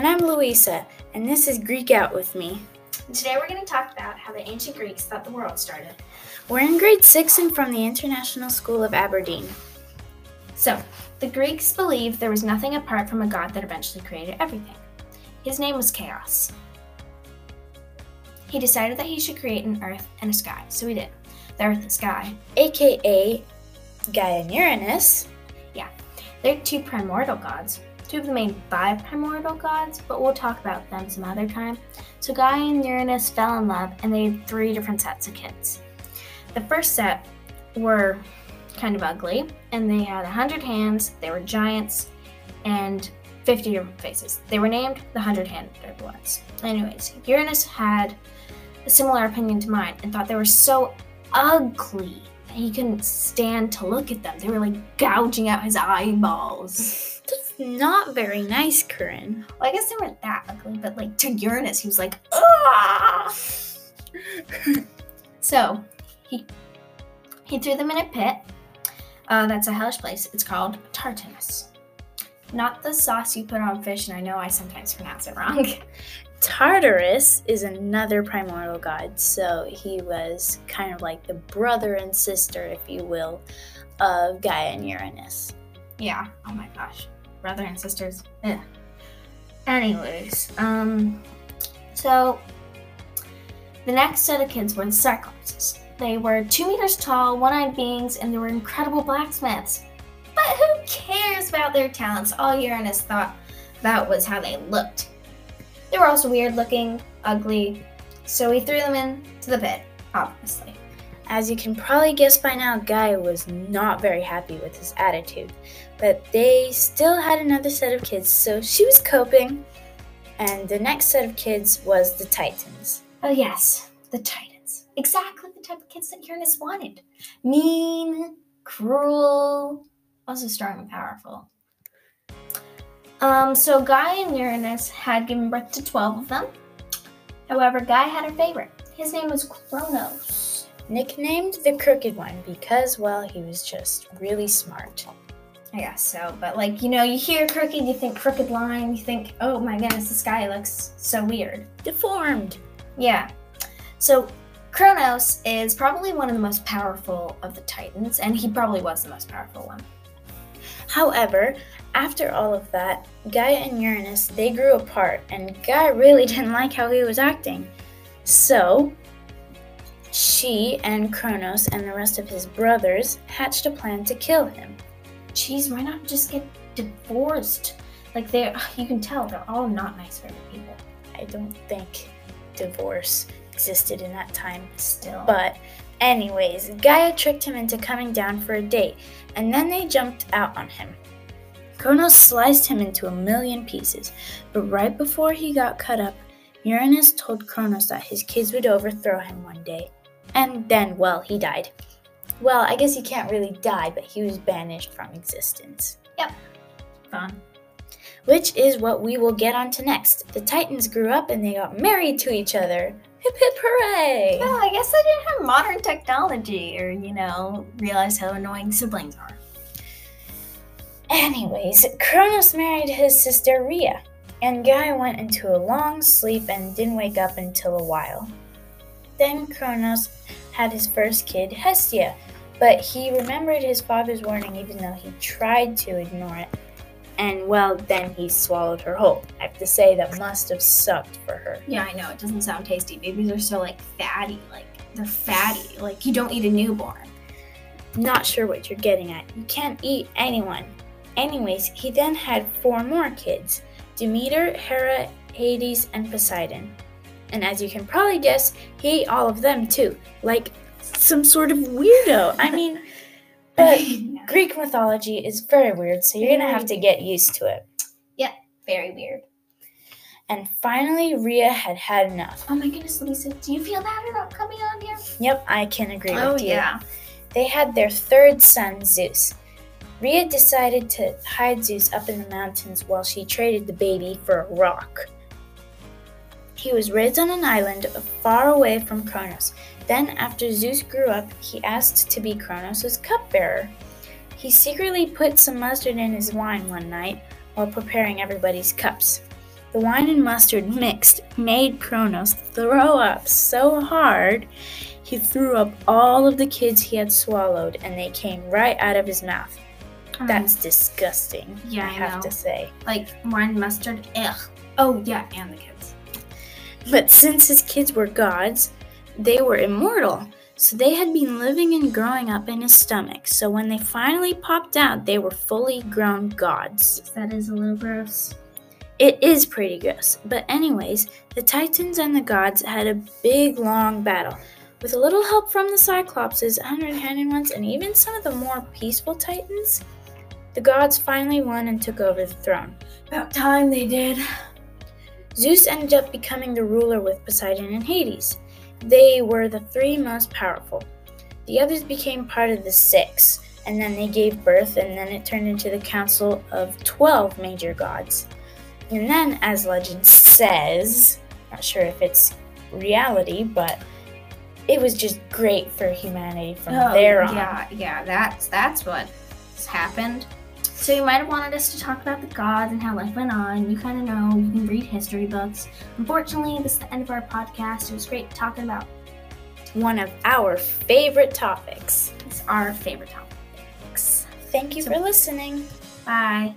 And I'm Louisa, and this is Greek Out with me. And today we're going to talk about how the ancient Greeks thought the world started. We're in grade 6 and from the International School of Aberdeen. So, the Greeks believed there was nothing apart from a god that eventually created everything. His name was Chaos. He decided that he should create an earth and a sky, so he did. The earth and sky. aka Gaia and Uranus. Yeah, they're two primordial gods, two of the main five primordial gods, but we'll talk about them some other time. So Gaia and Uranus fell in love and they had three different sets of kids. The first set were kind of ugly and they had 100 hands, they were giants, and 50 different faces. They were named the 100 handed ones. Anyways, Uranus had a similar opinion to mine and thought they were so ugly that he couldn't stand to look at them. They were like gouging out his eyeballs. Not very nice, Corinne. Well, I guess they weren't that ugly, but like to Uranus, he was like, ah. so he he threw them in a pit. Uh, that's a hellish place. It's called Tartarus. Not the sauce you put on fish, and I know I sometimes pronounce it wrong. Tartarus is another primordial god, so he was kind of like the brother and sister, if you will, of Gaia and Uranus. yeah. Oh my gosh. Brother and sisters. Yeah. Anyways, um, so the next set of kids were the Cyclopses. They were two meters tall, one-eyed beings, and they were incredible blacksmiths. But who cares about their talents? All Uranus thought that was how they looked. They were also weird looking, ugly, so he threw them into the pit, obviously. As you can probably guess by now, Gaia was not very happy with his attitude, but they still had another set of kids, so she was coping. And the next set of kids was the Titans. Oh, yes, the Titans. Exactly the type of kids that Uranus wanted. Mean, cruel, also strong and powerful. Um, so Gaia and Uranus had given birth to 12 of them. However, Gaia had a favorite. His name was Kronos. Nicknamed the Crooked One because, well, he was just really smart. I guess so, but like, you know, you hear crooked, you think crooked line, you think, oh my goodness, this guy looks so weird. Deformed. Yeah. So Kronos is probably one of the most powerful of the Titans, and he probably was the most powerful one. However, after all of that, Gaia and Uranus they grew apart, and Gaia really didn't like how he was acting. So, she and Kronos and the rest of his brothers hatched a plan to kill him. Jeez, why not just get divorced? Like they, you can tell they're all not nice very people. I don't think divorce existed in that time. Still, But, anyways, Gaia tricked him into coming down for a date, and then they jumped out on him. Kronos sliced him into a million pieces, but right before he got cut up, Uranus told Kronos that his kids would overthrow him one day. And then, well, he died. Well, I guess he can't really die, but he was banished from existence. Yep. Fun. Which is what we will get onto next. The Titans grew up and they got married to each other. Hip hip hooray! Well, I guess they didn't have modern technology, or you know, realize how annoying siblings are. Anyways, Kronos married his sister Rhea, and Gaia went into a long sleep and didn't wake up until a while. Then Kronos had his first kid, Hestia, but he remembered his father's warning even though he tried to ignore it. And well, then he swallowed her whole. I have to say, that must have sucked for her. Yeah, I know it doesn't sound tasty. Babies are so like fatty, like they're fatty. Like you don't eat a newborn. Not sure what you're getting at. You can't eat anyone. Anyways, he then had four more kids Demeter, Hera, Hades, and Poseidon. And as you can probably guess, he ate all of them too. Like some sort of weirdo. I mean, but Greek mythology is very weird, so you're gonna have to get used to it. Yep, very weird. And finally, Rhea had had enough. Oh my goodness, Lisa, do you feel that about coming on here? Yep, I can agree Oh with you. Oh yeah. They had their third son, Zeus. Rhea decided to hide Zeus up in the mountains while she traded the baby for a rock. He was raised on an island far away from Kronos. Then, after Zeus grew up, he asked to be Kronos' cupbearer. He secretly put some mustard in his wine one night while preparing everybody's cups. The wine and mustard mixed made Kronos throw up so hard he threw up all of the kids he had swallowed and they came right out of his mouth. Um, That's disgusting, yeah, I I have know. to say. like wine mustard. Ugh. Oh yeah, and the kids. But since his kids were gods, they were immortal. So they had been living and growing up in his stomach. So when they finally popped out, they were fully grown gods. That is a little gross. It is pretty gross. But, anyways, the Titans and the gods had a big, long battle. With a little help from the Cyclopses, Hundred Handed Ones, and even some of the more peaceful Titans, the gods finally won and took over the throne. About time they did. Zeus ended up becoming the ruler with Poseidon and Hades. They were the three most powerful. The others became part of the six, and then they gave birth, and then it turned into the council of 12 major gods. And then, as legend says, not sure if it's reality, but it was just great for humanity from oh, there on. Oh, Yeah, yeah, that's that's what's happened. So you might have wanted us to talk about the gods and how life went on. You kind of know. You can read history books. Unfortunately, this is the end of our podcast. It was great talking about One of our favorite topics. it's our favorite topics. Thank you So- for listening. Bye.